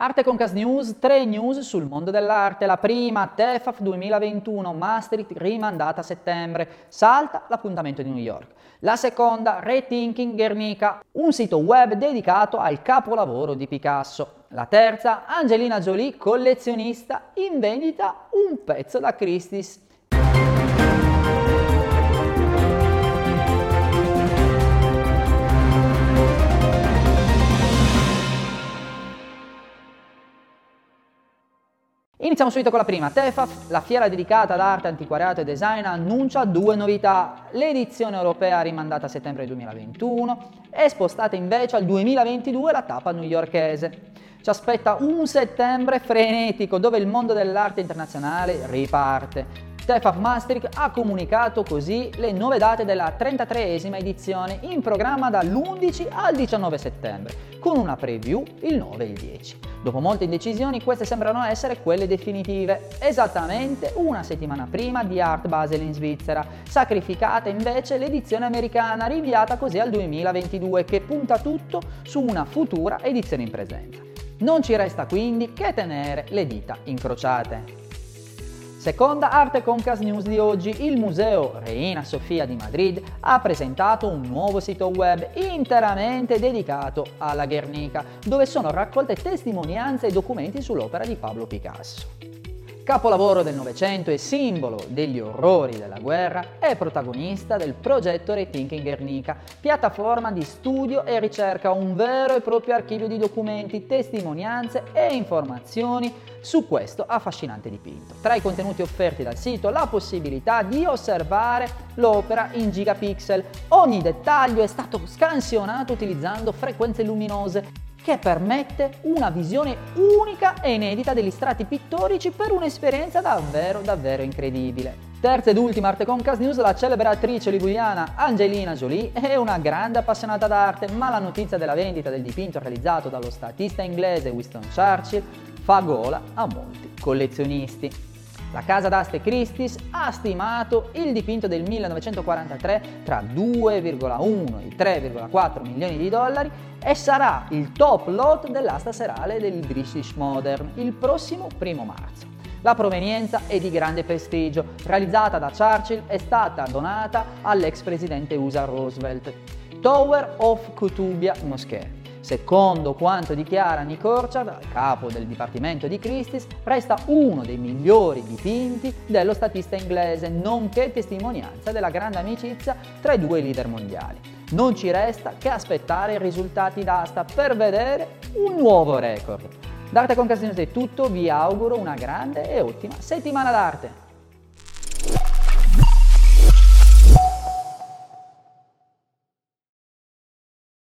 Arte Concast News, tre news sul mondo dell'arte. La prima, TEFAF 2021, Maastricht rimandata a settembre, salta l'appuntamento di New York. La seconda, Rethinking Guernica, un sito web dedicato al capolavoro di Picasso. La terza, Angelina Jolie, collezionista, in vendita un pezzo da Christie's. Iniziamo subito con la prima. Tefaf, la fiera dedicata ad arte, antiquariato e design, annuncia due novità. L'edizione europea rimandata a settembre 2021 e spostata invece al 2022 la tappa newyorkese. Ci aspetta un settembre frenetico dove il mondo dell'arte internazionale riparte. Tefaf Maastricht ha comunicato così le nuove date della 33esima edizione in programma dall'11 al 19 settembre, con una preview il 9 e il 10. Dopo molte indecisioni, queste sembrano essere quelle definitive, esattamente una settimana prima di Art Basel in Svizzera, sacrificata invece l'edizione americana, rinviata così al 2022, che punta tutto su una futura edizione in presenza. Non ci resta quindi che tenere le dita incrociate. Seconda arte Concas News di oggi, il Museo Reina Sofia di Madrid ha presentato un nuovo sito web interamente dedicato alla Guernica, dove sono raccolte testimonianze e documenti sull'opera di Pablo Picasso. Capolavoro del Novecento e simbolo degli orrori della guerra, è protagonista del progetto Rethinking Guernica, piattaforma di studio e ricerca, un vero e proprio archivio di documenti, testimonianze e informazioni su questo affascinante dipinto. Tra i contenuti offerti dal sito la possibilità di osservare l'opera in gigapixel. Ogni dettaglio è stato scansionato utilizzando frequenze luminose che permette una visione unica e inedita degli strati pittorici per un'esperienza davvero davvero incredibile. Terza ed ultima Arte Concast News, la celebre attrice liguliana Angelina Jolie è una grande appassionata d'arte, ma la notizia della vendita del dipinto realizzato dallo statista inglese Winston Churchill fa gola a molti collezionisti. La casa d'aste Christie's ha stimato il dipinto del 1943 tra 2,1 e 3,4 milioni di dollari e sarà il top lot dell'asta serale del British Modern il prossimo primo marzo. La provenienza è di grande prestigio, realizzata da Churchill è stata donata all'ex presidente USA Roosevelt. Tower of Kutubia Mosque Secondo quanto dichiara Nick Orchard, capo del Dipartimento di Christie's, resta uno dei migliori dipinti dello statista inglese, nonché testimonianza della grande amicizia tra i due leader mondiali. Non ci resta che aspettare i risultati d'asta per vedere un nuovo record. D'arte con Casino è tutto, vi auguro una grande e ottima settimana d'arte!